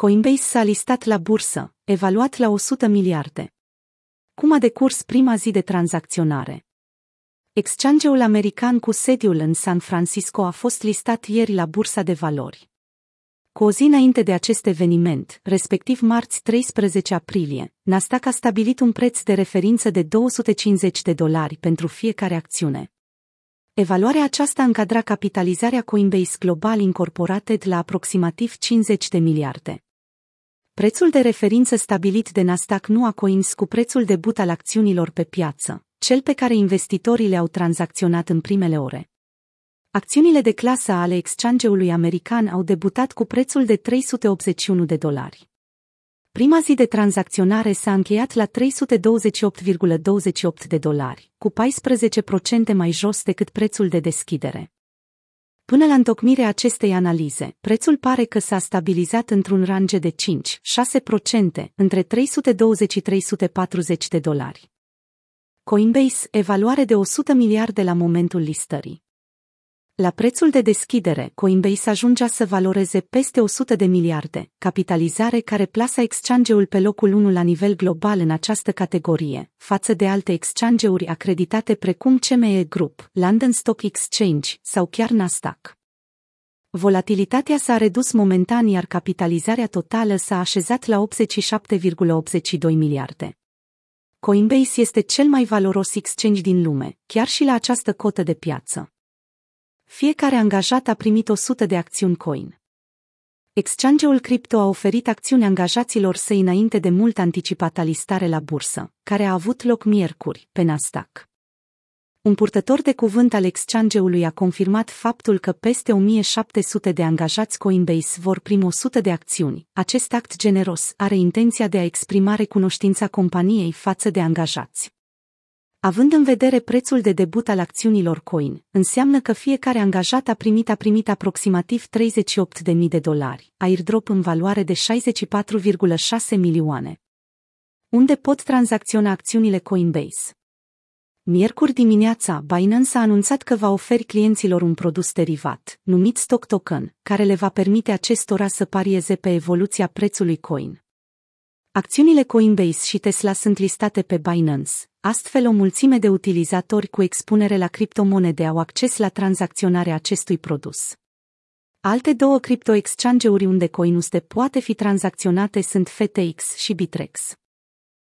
Coinbase s-a listat la bursă, evaluat la 100 miliarde. Cum a decurs prima zi de tranzacționare? Exchange-ul american cu sediul în San Francisco a fost listat ieri la Bursa de Valori. Cu o zi înainte de acest eveniment, respectiv marți 13 aprilie, Nasdaq a stabilit un preț de referință de 250 de dolari pentru fiecare acțiune. Evaluarea aceasta încadra capitalizarea Coinbase Global Incorporated la aproximativ 50 de miliarde. Prețul de referință stabilit de Nasdaq nu a coins cu prețul debut al acțiunilor pe piață, cel pe care investitorii le-au tranzacționat în primele ore. Acțiunile de clasă ale exchange-ului american au debutat cu prețul de 381 de dolari. Prima zi de tranzacționare s-a încheiat la 328,28 de dolari, cu 14% mai jos decât prețul de deschidere. Până la întocmirea acestei analize, prețul pare că s-a stabilizat într-un range de 5-6% între 320 și 340 de dolari. Coinbase, evaluare de 100 miliarde la momentul listării. La prețul de deschidere, Coinbase ajungea să valoreze peste 100 de miliarde, capitalizare care plasa exchange-ul pe locul 1 la nivel global în această categorie, față de alte exchange-uri acreditate precum CME Group, London Stock Exchange sau chiar Nasdaq. Volatilitatea s-a redus momentan, iar capitalizarea totală s-a așezat la 87,82 miliarde. Coinbase este cel mai valoros exchange din lume, chiar și la această cotă de piață. Fiecare angajat a primit 100 de acțiuni coin. Exchange-ul cripto a oferit acțiuni angajaților săi înainte de mult anticipată listare la bursă, care a avut loc miercuri, pe Nasdaq. Un purtător de cuvânt al exchange-ului a confirmat faptul că peste 1700 de angajați Coinbase vor primi 100 de acțiuni. Acest act generos are intenția de a exprima recunoștința companiei față de angajați. Având în vedere prețul de debut al acțiunilor coin, înseamnă că fiecare angajat a primit a primit aproximativ 38.000 de dolari, airdrop în valoare de 64,6 milioane. Unde pot tranzacționa acțiunile Coinbase? Miercuri dimineața, Binance a anunțat că va oferi clienților un produs derivat, numit Stock Token, care le va permite acestora să parieze pe evoluția prețului coin. Acțiunile Coinbase și Tesla sunt listate pe Binance, astfel o mulțime de utilizatori cu expunere la criptomonede au acces la tranzacționarea acestui produs. Alte două cripto exchange-uri unde coinusde poate fi tranzacționate sunt FTX și Bitrex.